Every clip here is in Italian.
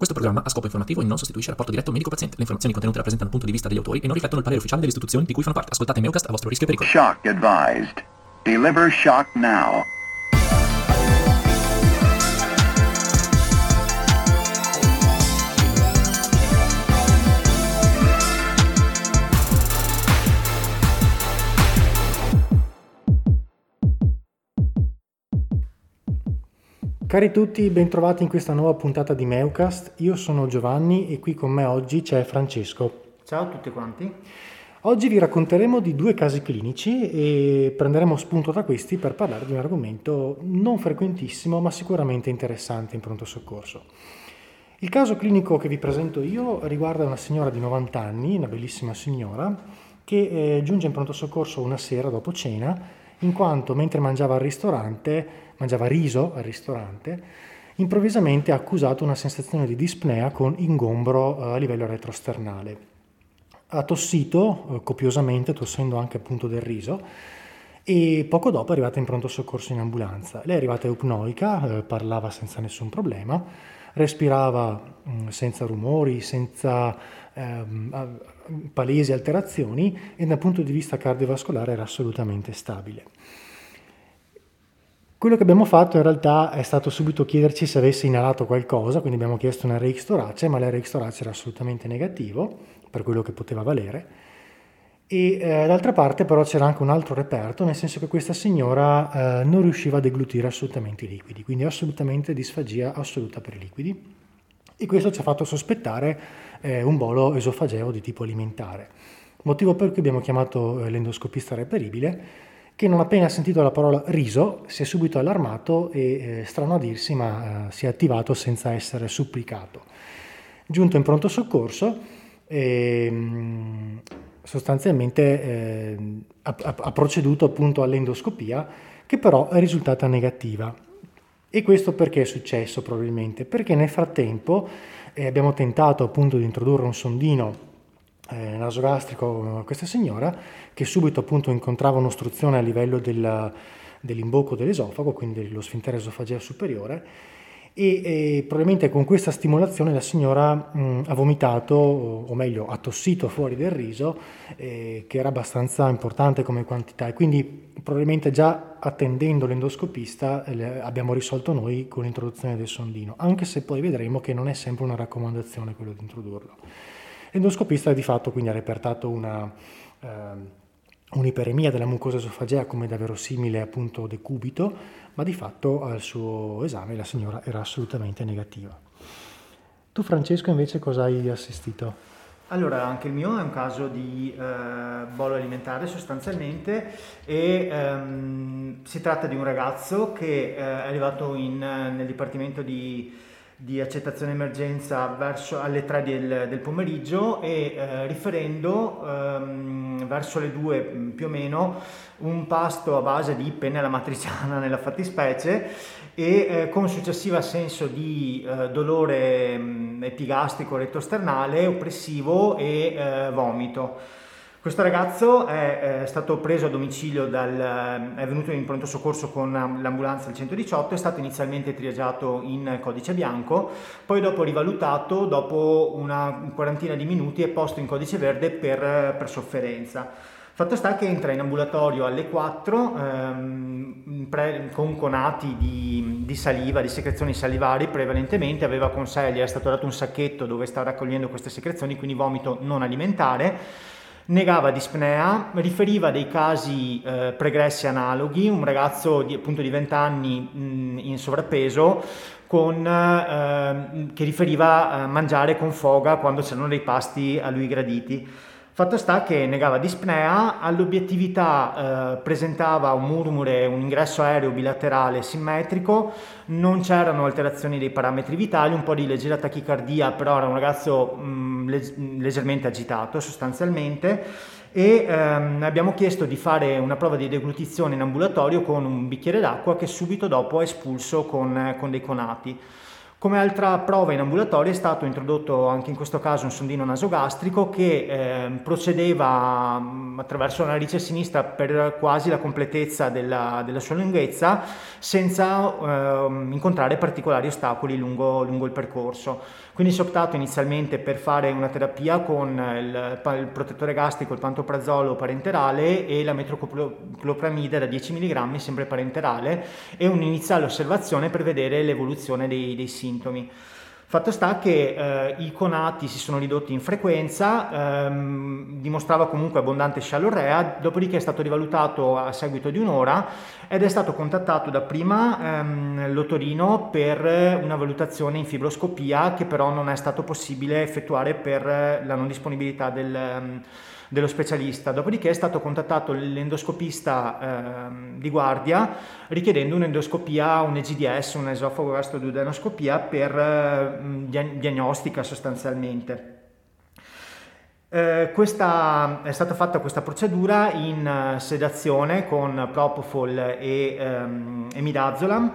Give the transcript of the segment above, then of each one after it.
Questo programma ha scopo informativo e non sostituisce rapporto diretto medico-paziente. Le informazioni contenute rappresentano il punto di vista degli autori e non riflettono il parere ufficiale delle istituzioni di cui fanno parte. Ascoltate Meucast a vostro rischio e pericolo. Shock advised. Deliver shock now. Cari tutti, bentrovati in questa nuova puntata di Meucast. Io sono Giovanni e qui con me oggi c'è Francesco. Ciao a tutti quanti. Oggi vi racconteremo di due casi clinici e prenderemo spunto da questi per parlare di un argomento non frequentissimo ma sicuramente interessante in pronto soccorso. Il caso clinico che vi presento io riguarda una signora di 90 anni, una bellissima signora, che eh, giunge in pronto soccorso una sera dopo cena in quanto mentre mangiava al ristorante, mangiava riso al ristorante, improvvisamente ha accusato una sensazione di dispnea con ingombro eh, a livello retrosternale. Ha tossito eh, copiosamente, tossendo anche appunto del riso, e poco dopo è arrivata in pronto soccorso in ambulanza. Lei è arrivata eupnoica, eh, parlava senza nessun problema, respirava mh, senza rumori, senza ehm, palesi alterazioni e dal punto di vista cardiovascolare era assolutamente stabile. Quello che abbiamo fatto in realtà è stato subito chiederci se avesse inalato qualcosa, quindi abbiamo chiesto un RX torace, ma l'RX torace era assolutamente negativo per quello che poteva valere. E eh, d'altra parte però c'era anche un altro reperto, nel senso che questa signora eh, non riusciva a deglutire assolutamente i liquidi, quindi assolutamente disfagia assoluta per i liquidi. E questo ci ha fatto sospettare eh, un bolo esofageo di tipo alimentare. Motivo per cui abbiamo chiamato eh, l'endoscopista reperibile, che non appena sentito la parola riso si è subito allarmato e, eh, strano a dirsi, ma eh, si è attivato senza essere supplicato. Giunto in pronto soccorso, ehm, sostanzialmente eh, ha, ha, proceduto appunto all'endoscopia, che però è risultata negativa. E questo perché è successo probabilmente? Perché nel frattempo eh, abbiamo tentato appunto di introdurre un sondino eh, nasogastrico questa signora che subito appunto incontrava un'ostruzione a livello del, dell'imbocco dell'esofago, quindi dello sfintere esofageo superiore e, e, probabilmente con questa stimolazione la signora mh, ha vomitato, o meglio ha tossito fuori del riso, eh, che era abbastanza importante come quantità e quindi probabilmente già attendendo l'endoscopista eh, abbiamo risolto noi con l'introduzione del sondino, anche se poi vedremo che non è sempre una raccomandazione quello di introdurlo. L'endoscopista di fatto quindi ha repertato una... Eh, un'iperemia della mucosa esofagea come da verosimile appunto decubito, ma di fatto al suo esame la signora era assolutamente negativa. Tu Francesco invece cosa hai assistito? Allora, anche il mio è un caso di eh, bolo alimentare sostanzialmente e ehm, si tratta di un ragazzo che eh, è arrivato in, nel dipartimento di di accettazione emergenza verso, alle 3 del, del pomeriggio e eh, riferendo ehm, verso le 2 più o meno un pasto a base di penne alla matriciana nella fattispecie e eh, con successivo assenso di eh, dolore mh, epigastrico rettosternale, oppressivo e eh, vomito. Questo ragazzo è, è, stato preso a domicilio, dal, è venuto in pronto soccorso con l'ambulanza del 118, è stato inizialmente triagiato in codice bianco, poi dopo rivalutato, dopo una quarantina di minuti è posto in codice verde per, per sofferenza. Fatto sta che entra in ambulatorio alle 4 ehm, pre, con conati di, di, saliva, di secrezioni salivari prevalentemente, aveva con sé, gli era stato dato un sacchetto dove sta raccogliendo queste secrezioni, quindi vomito non alimentare negava dispnea, riferiva dei casi eh, pregressi analoghi, un ragazzo di, appunto di 20 anni mh, in sovrappeso con, eh, che riferiva a mangiare con foga quando c'erano dei pasti a lui graditi. Fatto sta che negava dispnea, all'obiettività eh, presentava un murmure, un ingresso aereo bilaterale simmetrico, non c'erano alterazioni dei parametri vitali, un po' di leggera tachicardia, però era un ragazzo mh, mm, leg- leggermente agitato sostanzialmente e ehm, abbiamo chiesto di fare una prova di deglutizione in ambulatorio con un bicchiere d'acqua che subito dopo è espulso con, con dei conati. Come altra prova in ambulatorio è stato introdotto anche in questo caso un sondino nasogastrico che eh, procedeva mm, attraverso la narice sinistra per quasi la completezza della, della sua lunghezza senza eh, incontrare particolari ostacoli lungo, lungo, il percorso. Quindi si è optato inizialmente per fare una terapia con il, il protettore gastrico, il pantoprazolo parenterale e la metroclopramide da 10 mg sempre parenterale e un'iniziale osservazione per vedere l'evoluzione dei, dei sintomi. Fatto sta che eh, i conati si sono ridotti in frequenza, ehm, dimostrava comunque abbondante scialorrea, dopodiché è stato rivalutato a seguito di un'ora ed è stato contattato dapprima ehm, l'Otorino per una valutazione in fibroscopia che però non è stato possibile effettuare per la non disponibilità del... Um, dello specialista. Dopodiché è stato contattato l'endoscopista eh, di guardia richiedendo un'endoscopia, un EGDS, un'esofago gastroduodenoscopia per eh, diagnostica sostanzialmente. Eh, questa, è stata fatta questa procedura in uh, sedazione con propofol e, um, e midazolam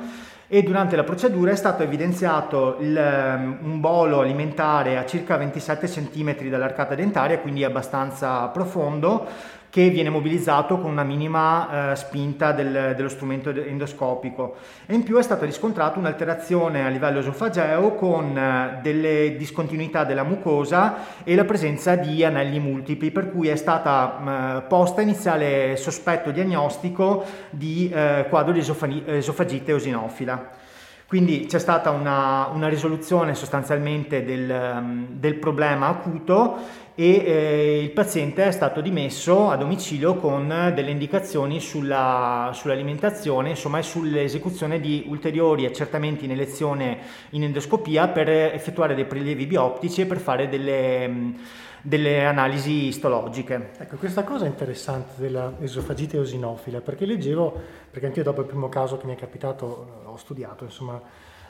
e durante la procedura è stato evidenziato il, um, un bolo alimentare a circa 27 cm dall'arcata dentaria, quindi abbastanza profondo, che viene mobilizzato con una minima eh, spinta del, dello strumento endoscopico e in più è stata riscontrata un'alterazione a livello esofageo con eh, delle discontinuità della mucosa e la presenza di anelli multipli per cui è stata eh, posta iniziale sospetto diagnostico di eh, quadro di esofagite eosinofila. Quindi c'è stata una, una risoluzione sostanzialmente del, del problema acuto e eh, il paziente è stato dimesso a domicilio con delle indicazioni sulla, sull'alimentazione insomma, e sull'esecuzione di ulteriori accertamenti in elezione in endoscopia per effettuare dei prelievi bioptici e per fare delle, delle analisi istologiche. Ecco, questa cosa è interessante della esofagite eosinofila perché leggevo, perché anche io dopo il primo caso che mi è capitato ho studiato insomma,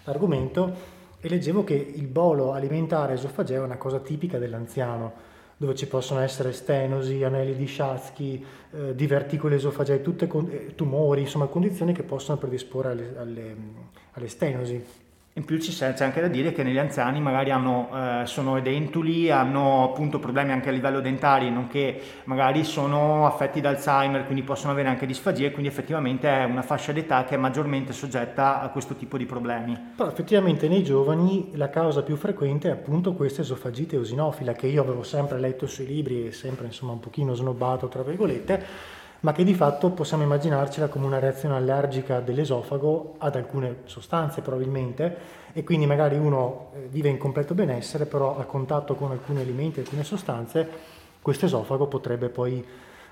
l'argomento e leggevo che il bolo alimentare esofageo è una cosa tipica dell'anziano dove ci possono essere stenosi, anelli di Schatzky, eh, diverticoli esofagei, tutte con, eh, tumori, insomma condizioni che possono predisporre alle, alle, alle stenosi. In più c'è anche da dire che negli anziani magari hanno, eh, sono edentuli, hanno appunto problemi anche a livello dentari, nonché magari sono affetti da Alzheimer, quindi possono avere anche disfagie, quindi effettivamente è una fascia d'età che è maggiormente soggetta a questo tipo di problemi. Però effettivamente nei giovani la causa più frequente è appunto questa esofagite eosinofila, che io avevo sempre letto sui libri e sempre insomma un pochino snobbato tra virgolette, ma che di fatto possiamo immaginarcela come una reazione allergica dell'esofago ad alcune sostanze probabilmente e quindi magari uno eh, vive in completo benessere però a contatto con alcuni alimenti, alcune sostanze, questo esofago potrebbe poi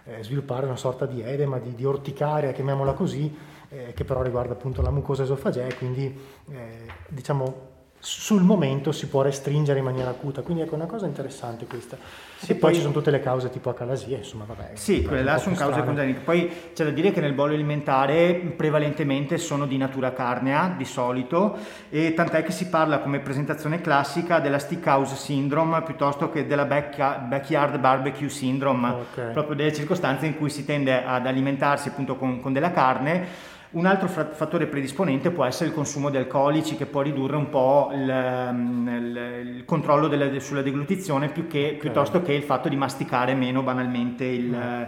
eh, sviluppare una sorta di edema, di, di orticaria, chiamiamola così, eh, che però riguarda appunto la mucosa esofagea e quindi eh, diciamo sul momento si può restringere in maniera acuta, quindi ecco una cosa interessante questa. Sì, e poi, poi, ci sono tutte le cause tipo acalasia, insomma vabbè. Sì, quelle là sono cause congenite. Poi c'è da dire che nel bollo alimentare prevalentemente sono di natura carnea di solito e tant'è che si parla come presentazione classica della stick house syndrome piuttosto che della backyard barbecue syndrome, okay. proprio delle circostanze in cui si tende ad alimentarsi appunto con, con della carne un altro fattore predisponente può essere il consumo di alcolici che può ridurre un po' il, mm, il, il controllo della, sulla deglutizione più che, piuttosto che il fatto di masticare meno banalmente il, mm.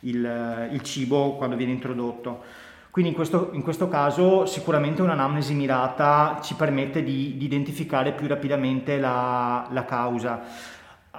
il, il cibo quando viene introdotto. Quindi in questo, in questo, caso sicuramente un'anamnesi mirata ci permette di, di identificare più rapidamente la, la causa.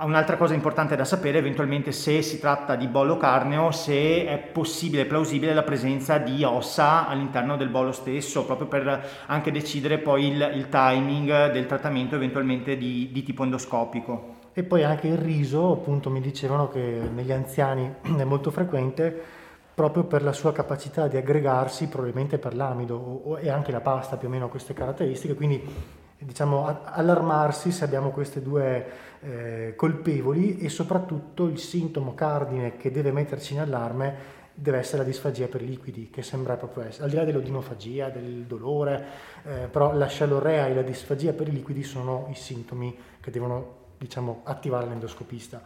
Un'altra cosa importante da sapere eventualmente se si tratta di bollo carneo, se è possibile, plausibile la presenza di ossa all'interno del bollo stesso, proprio per anche decidere poi il, il timing del trattamento eventualmente di, di, tipo endoscopico. E poi anche il riso, appunto mi dicevano che negli anziani è molto frequente proprio per la sua capacità di aggregarsi, probabilmente per l'amido o, e anche la pasta più o meno ha queste caratteristiche, quindi diciamo allarmarsi se abbiamo queste due eh, colpevoli e soprattutto il sintomo cardine che deve metterci in allarme deve essere la disfagia per i liquidi, che sembra proprio essere, al di là dell'odinofagia, del dolore, eh, però la scialorrea e la disfagia per i liquidi sono i sintomi che devono diciamo, attivare l'endoscopista.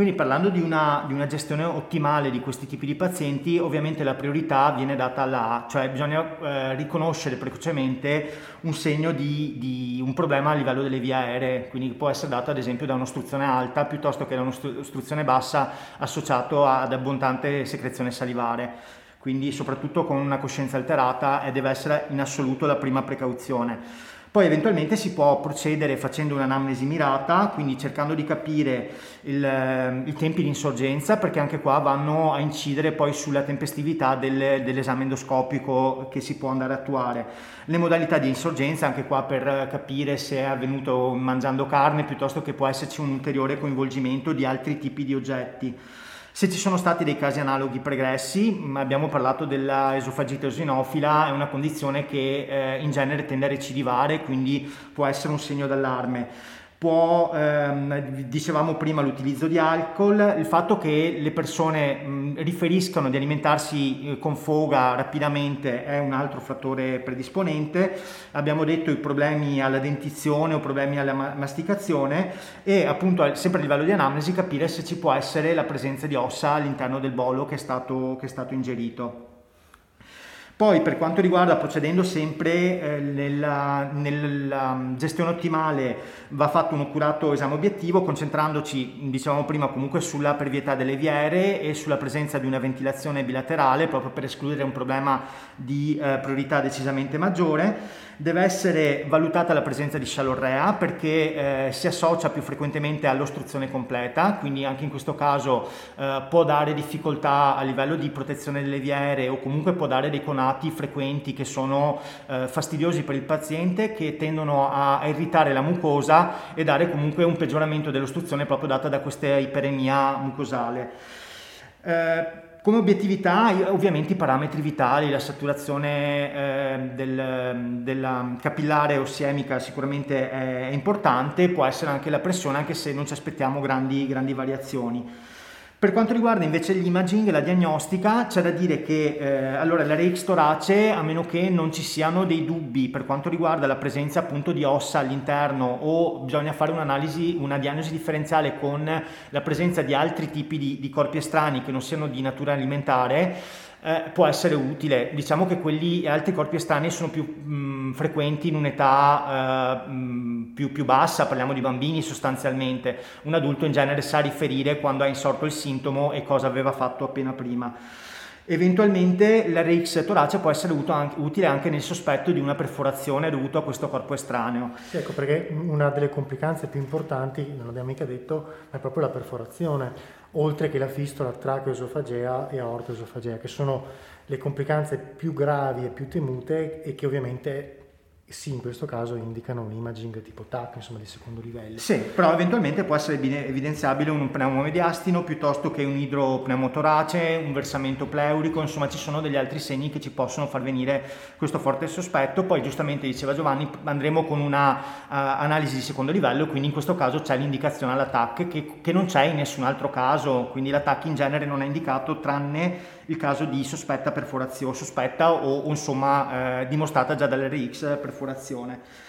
Quindi parlando di una, di una, gestione ottimale di questi tipi di pazienti, ovviamente la priorità viene data alla, cioè bisogna eh, riconoscere precocemente un segno di, di, un problema a livello delle vie aeree, quindi può essere dato ad esempio da un'ostruzione alta piuttosto che da un'ostruzione bassa associato ad abbondante secrezione salivare. Quindi soprattutto con una coscienza alterata eh, deve essere in assoluto la prima precauzione. Poi eventualmente si può procedere facendo un'anamnesi mirata, quindi cercando di capire ehm, i tempi di insorgenza, perché anche qua vanno a incidere poi sulla tempestività del, dell'esame endoscopico che si può andare a attuare. Le modalità di insorgenza, anche qua per capire se è avvenuto mangiando carne, piuttosto che può esserci un ulteriore coinvolgimento di altri tipi di oggetti. Se ci sono stati dei casi analoghi pregressi, mm, abbiamo parlato della esofagite eosinofila, è una condizione che eh, in genere tende a recidivare, quindi può essere un segno d'allarme può, ehm, dicevamo prima, l'utilizzo di alcol, il fatto che le persone mh, riferiscano di alimentarsi eh, con foga rapidamente è un altro fattore predisponente, abbiamo detto i problemi alla dentizione o problemi alla ma- masticazione e appunto sempre a livello di anamnesi capire se ci può essere la presenza di ossa all'interno del bolo che è stato, che è stato ingerito. Poi per quanto riguarda, procedendo sempre eh, nella, nella, gestione ottimale, va fatto un accurato esame obiettivo concentrandoci, dicevamo prima, comunque sulla pervietà delle viere e sulla presenza di una ventilazione bilaterale proprio per escludere un problema di eh, priorità decisamente maggiore deve essere valutata la presenza di scialorrea perché eh, si associa più frequentemente all'ostruzione completa, quindi anche in questo caso eh, può dare difficoltà a livello di protezione delle viere o comunque può dare dei conati frequenti che sono eh, fastidiosi per il paziente che tendono a, irritare la mucosa e dare comunque un peggioramento dell'ostruzione proprio data da questa iperemia mucosale. Come obiettività, ovviamente i parametri vitali, la saturazione eh, del, della capillare ossiemica sicuramente è importante, può essere anche la pressione, anche se non ci aspettiamo grandi, grandi variazioni. Per quanto riguarda invece l'imaging e la diagnostica, c'è da dire che eh, allora, la RX torace, a meno che non ci siano dei dubbi per quanto riguarda la presenza appunto di ossa all'interno o bisogna fare un'analisi, una diagnosi differenziale con la presenza di altri tipi di, di corpi estranei che non siano di natura alimentare, eh, può essere utile. Diciamo che quelli altri corpi estranei sono più mh, mm, frequenti in un'età eh, mh, mm, più, più, bassa, parliamo di bambini sostanzialmente. Un adulto in genere sa riferire quando ha insorto il sintomo e cosa aveva fatto appena prima. Eventualmente l'RX torace può essere utile anche nel sospetto di una perforazione dovuta a questo corpo estraneo. Sì, ecco perché una delle complicanze più importanti, non l'abbiamo mica detto, è proprio la perforazione, oltre che la fistola tracheoesofagea e aortoesofagea, che sono le complicanze più gravi e più temute e che ovviamente sì, in questo caso indicano un imaging tipo TAC, insomma di secondo livello. Sì, però eventualmente può essere evidenziabile un pneumomediastino piuttosto che un idropneumotorace, un versamento pleurico, insomma ci sono degli altri segni che ci possono far venire questo forte sospetto. Poi giustamente diceva Giovanni, andremo con una uh, analisi di secondo livello, quindi in questo caso c'è l'indicazione alla che, che non c'è in nessun altro caso, quindi la in genere non è indicato tranne il caso di sospetta perforazione, sospetta o, insomma eh, dimostrata già dall'RX perforazione.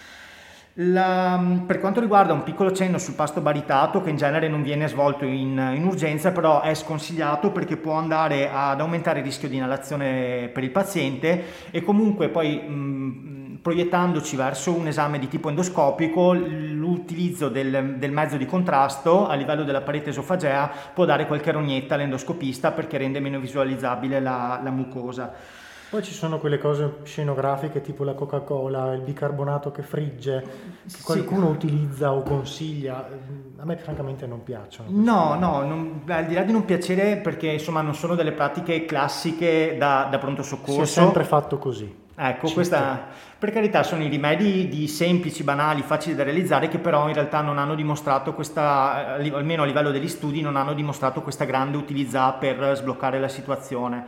La, per quanto riguarda un piccolo cenno sul pasto baritato, che in genere non viene svolto in, in, urgenza, però è sconsigliato perché può andare ad aumentare il rischio di inalazione per il paziente e comunque poi mh, proiettandoci verso un esame di tipo endoscopico, l'utilizzo del, del, mezzo di contrasto a livello della parete esofagea può dare qualche rognetta all'endoscopista perché rende meno visualizzabile la, la mucosa. Poi ci sono quelle cose scenografiche tipo la Coca-Cola, il bicarbonato che frigge, che qualcuno sì. utilizza o consiglia. A me francamente non piacciono. No, no, non, al di là di non piacere perché insomma non sono delle pratiche classiche da, da pronto soccorso. Si è sempre fatto così. Ecco, questa, per carità sono i rimedi di semplici, banali, facili da realizzare che però in realtà non hanno dimostrato questa, almeno a livello degli studi, non hanno dimostrato questa grande utilità per sbloccare la situazione.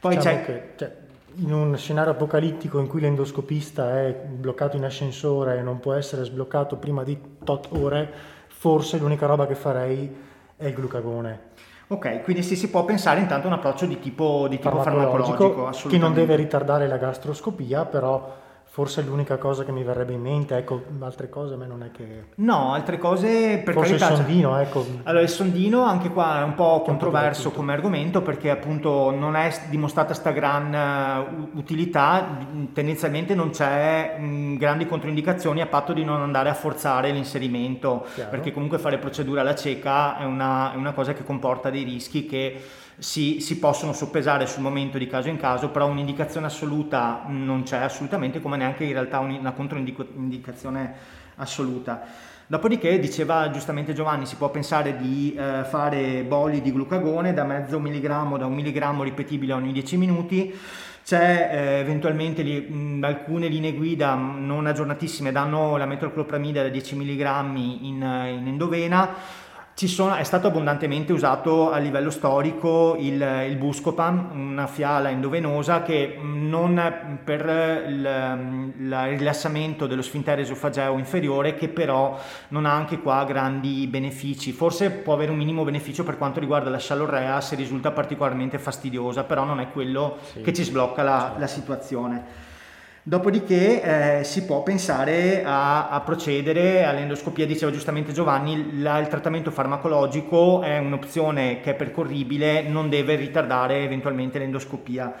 Poi diciamo c'è... Che, cioè, in un scenario apocalittico in cui l'endoscopista è bloccato in ascensore e non può essere sbloccato prima di tot ore, forse l'unica roba che farei è il glucagone. Ok, quindi sì, si può pensare intanto a un approccio di tipo, di tipo farmacologico, farmacologico che non deve ritardare la gastroscopia, però forse l'unica cosa che mi verrebbe in mente, ecco, altre cose a me non è che... No, altre cose per forse carità. il sondino, ecco. Allora, il sondino anche qua è un po' controverso come argomento perché appunto non è dimostrata sta gran eh, utilità, tendenzialmente non c'è mh, grandi controindicazioni a patto di non andare a forzare l'inserimento, Chiaro. perché comunque fare procedura alla cieca è una, è una cosa che comporta dei rischi che si, si possono soppesare sul momento di caso in caso, però un'indicazione assoluta non c'è assolutamente, come neanche in realtà un- una controindicazione assoluta. Dopodiché, diceva giustamente Giovanni, si può pensare di eh, fare boli di glucagone da mezzo milligrammo, da un milligrammo ripetibile ogni 10 minuti. C'è eh, eventualmente li- mh, alcune linee guida non aggiornatissime danno la metroclopramide da 10 mg in, in endovena. Ci sono- è stato abbondantemente usato a livello storico il, il Buscopan, una fiala endovenosa che non per il, rilassamento dello sfintere esofageo inferiore, che però non ha anche qua grandi benefici. Forse può avere un minimo beneficio per quanto riguarda la scialorrea se risulta particolarmente fastidiosa, però non è quello Sì. che ci sblocca la- la situazione. Dopodiché eh, si può pensare a, a procedere all'endoscopia, diceva giustamente Giovanni, la- il trattamento farmacologico è un'opzione che è percorribile, non deve ritardare eventualmente l'endoscopia.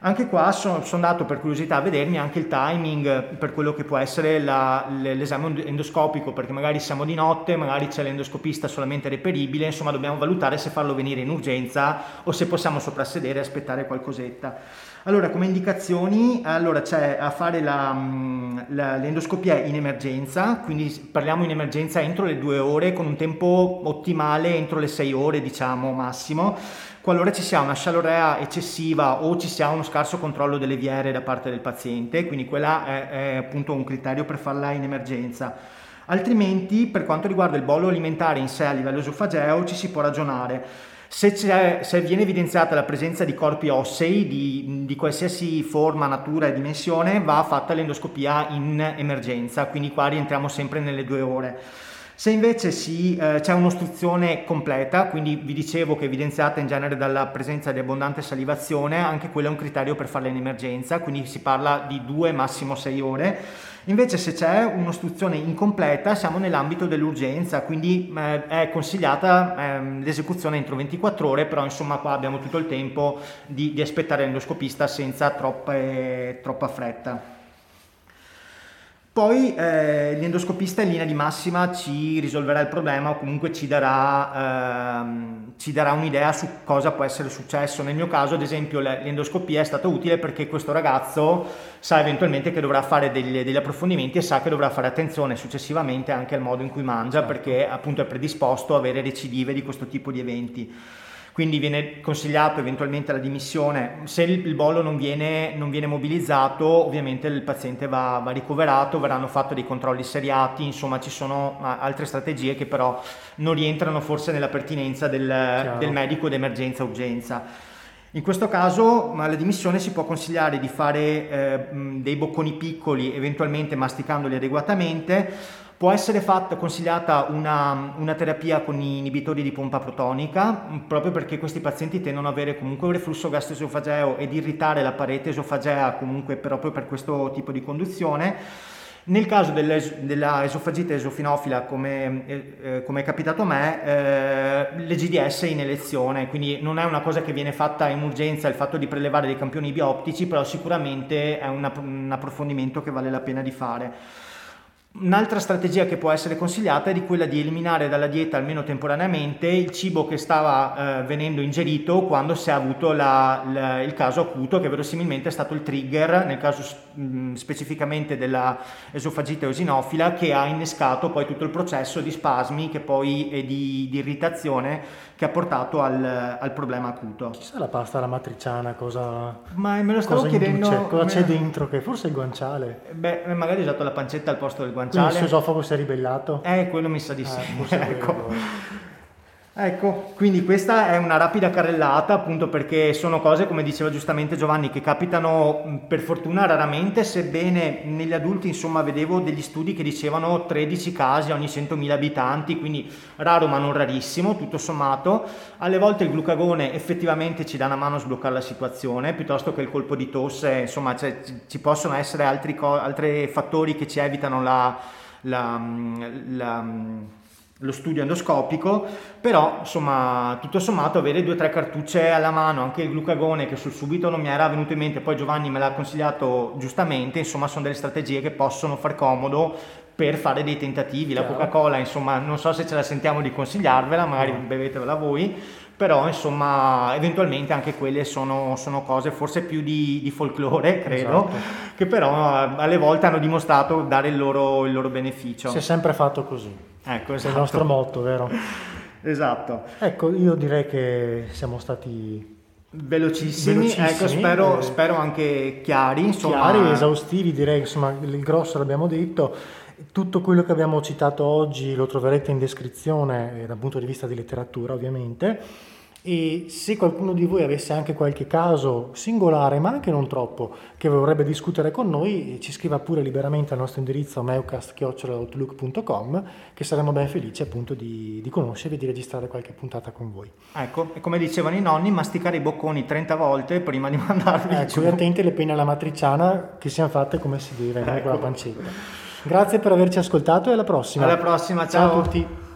Anche qua sono, sono andato per curiosità a vedermi anche il timing per quello che può essere la- l'esame endoscopico, perché magari siamo di notte, magari c'è l'endoscopista solamente reperibile, insomma dobbiamo valutare se farlo venire in urgenza o se possiamo soprassedere e aspettare qualcosetta. Allora, come indicazioni, allora c'è a fare la, mm, la- l'endoscopia in emergenza, quindi parliamo in emergenza entro le due ore, con un tempo ottimale entro le sei ore, diciamo massimo, qualora ci sia una scialorrea eccessiva o ci sia uno scarso controllo delle viere da parte del paziente, quindi quella è, è appunto un criterio per farla in emergenza. Altrimenti, per quanto riguarda il bollo alimentare in sé a livello esofageo, ci si può ragionare. Se, se viene evidenziata la presenza di corpi ossei di, di qualsiasi forma, natura e dimensione, va fatta l'endoscopia in emergenza, quindi qua rientriamo sempre nelle due ore. Se invece si, eh, c'è un'ostruzione completa, quindi vi dicevo che è evidenziata in genere dalla presenza di abbondante salivazione, anche quello è un criterio per farla in emergenza, quindi si parla di due, massimo sei ore. Invece se c'è un'ostruzione incompleta siamo nell'ambito dell'urgenza, quindi eh, è consigliata ehm, l'esecuzione entro 24 ore, però insomma qua abbiamo tutto il tempo di, di aspettare l'endoscopista senza troppe- troppa fretta. Poi eh, l'endoscopista in linea di massima ci risolverà il problema o comunque ci darà, ehm, ci darà un'idea su cosa può essere successo. Nel mio caso, ad esempio, le- l'endoscopia è stata utile perché questo ragazzo sa eventualmente che dovrà fare degli, degli approfondimenti e sa che dovrà fare attenzione successivamente anche al modo in cui mangia perché appunto è predisposto a avere recidive di questo tipo di eventi quindi viene consigliato eventualmente la dimissione. Se il, bollo non viene, non viene mobilizzato, ovviamente il paziente va, va ricoverato, verranno fatti dei controlli seriati, insomma ci sono altre strategie che però non rientrano forse nella pertinenza del, del medico d'emergenza urgenza. In questo caso la dimissione si può consigliare di fare eh, dei bocconi piccoli, eventualmente masticandoli adeguatamente. Può essere fatta, consigliata una, una terapia con inibitori di pompa protonica, mh, proprio perché questi pazienti tendono ad avere comunque un reflusso gastroesofageo ed irritare la parete esofagea comunque proprio per questo tipo di conduzione. Nel caso dell'es- della esofagite esofinofila, come, eh, eh, come è capitato a me, eh, le GDS in elezione, quindi non è una cosa che viene fatta in urgenza il fatto di prelevare dei campioni bioptici, però sicuramente è un app- un approfondimento che vale la pena di fare. Un'altra strategia che può essere consigliata è di quella di eliminare dalla dieta almeno temporaneamente il cibo che stava eh, venendo ingerito quando si è avuto la- la- il caso acuto che verosimilmente è stato il trigger, nel caso mh, specificamente della esofagite eosinofila, che ha innescato poi tutto il processo di spasmi poi, e di, di irritazione che ha portato al, al problema acuto. Chissà la pasta alla matriciana cosa, Ma me lo stavo cosa chiedendo... induce, cosa me- c'è dentro, che forse è il guanciale. Beh, magari ho usato la pancetta al posto del Quindi il suo esofago si è ribellato. Eh, quello mi sa di sì. È ecco. Ecco, quindi questa è una rapida carrellata appunto perché sono cose, come diceva giustamente Giovanni, che capitano per fortuna raramente, sebbene negli adulti insomma vedevo degli studi che dicevano 13 casi ogni 100.000 abitanti, quindi raro ma non rarissimo, tutto sommato. Alle volte il glucagone effettivamente ci dà una mano a sbloccare la situazione, piuttosto che il colpo di tosse, insomma cioè, ci possono essere altri, co- altri fattori che ci evitano la, la, la lo studio endoscopico, però insomma tutto sommato avere due o tre cartucce alla mano, anche il glucagone che sul subito non mi era venuto in mente, poi Giovanni me l'ha consigliato giustamente, insomma sono delle strategie che possono far comodo per fare dei tentativi. La Coca-Cola, insomma, non so se ce la sentiamo di consigliarvela, magari bevetevela voi, però insomma eventualmente anche quelle sono, sono cose forse più di, di folklore, credo, esatto. che però alle volte hanno dimostrato dare il loro, il loro beneficio. Si è sempre fatto così. Ecco, esatto. È il nostro motto, vero? esatto. Ecco, io direi che siamo stati velocissimi, velocissimi ecco, spero, eh, spero, anche chiari, insomma. Chiari, esaustivi, direi, insomma, il grosso l'abbiamo detto. Tutto quello che abbiamo citato oggi lo troverete in descrizione eh, dal punto di vista di letteratura, ovviamente e se qualcuno di voi avesse anche qualche caso singolare, ma anche non troppo, che vorrebbe discutere con noi, ci scriva pure liberamente al nostro indirizzo meucast.outlook.com che saremmo ben felici appunto di, di conoscervi e di registrare qualche puntata con voi. Ecco, e come dicevano i nonni, masticare i bocconi 30 volte prima di mandarli ecco, giù. attenti alle penne alla matriciana che siano fatte come si deve, ecco. con la pancetta. Grazie per averci ascoltato e alla prossima. Alla prossima, ciao, ciao a tutti.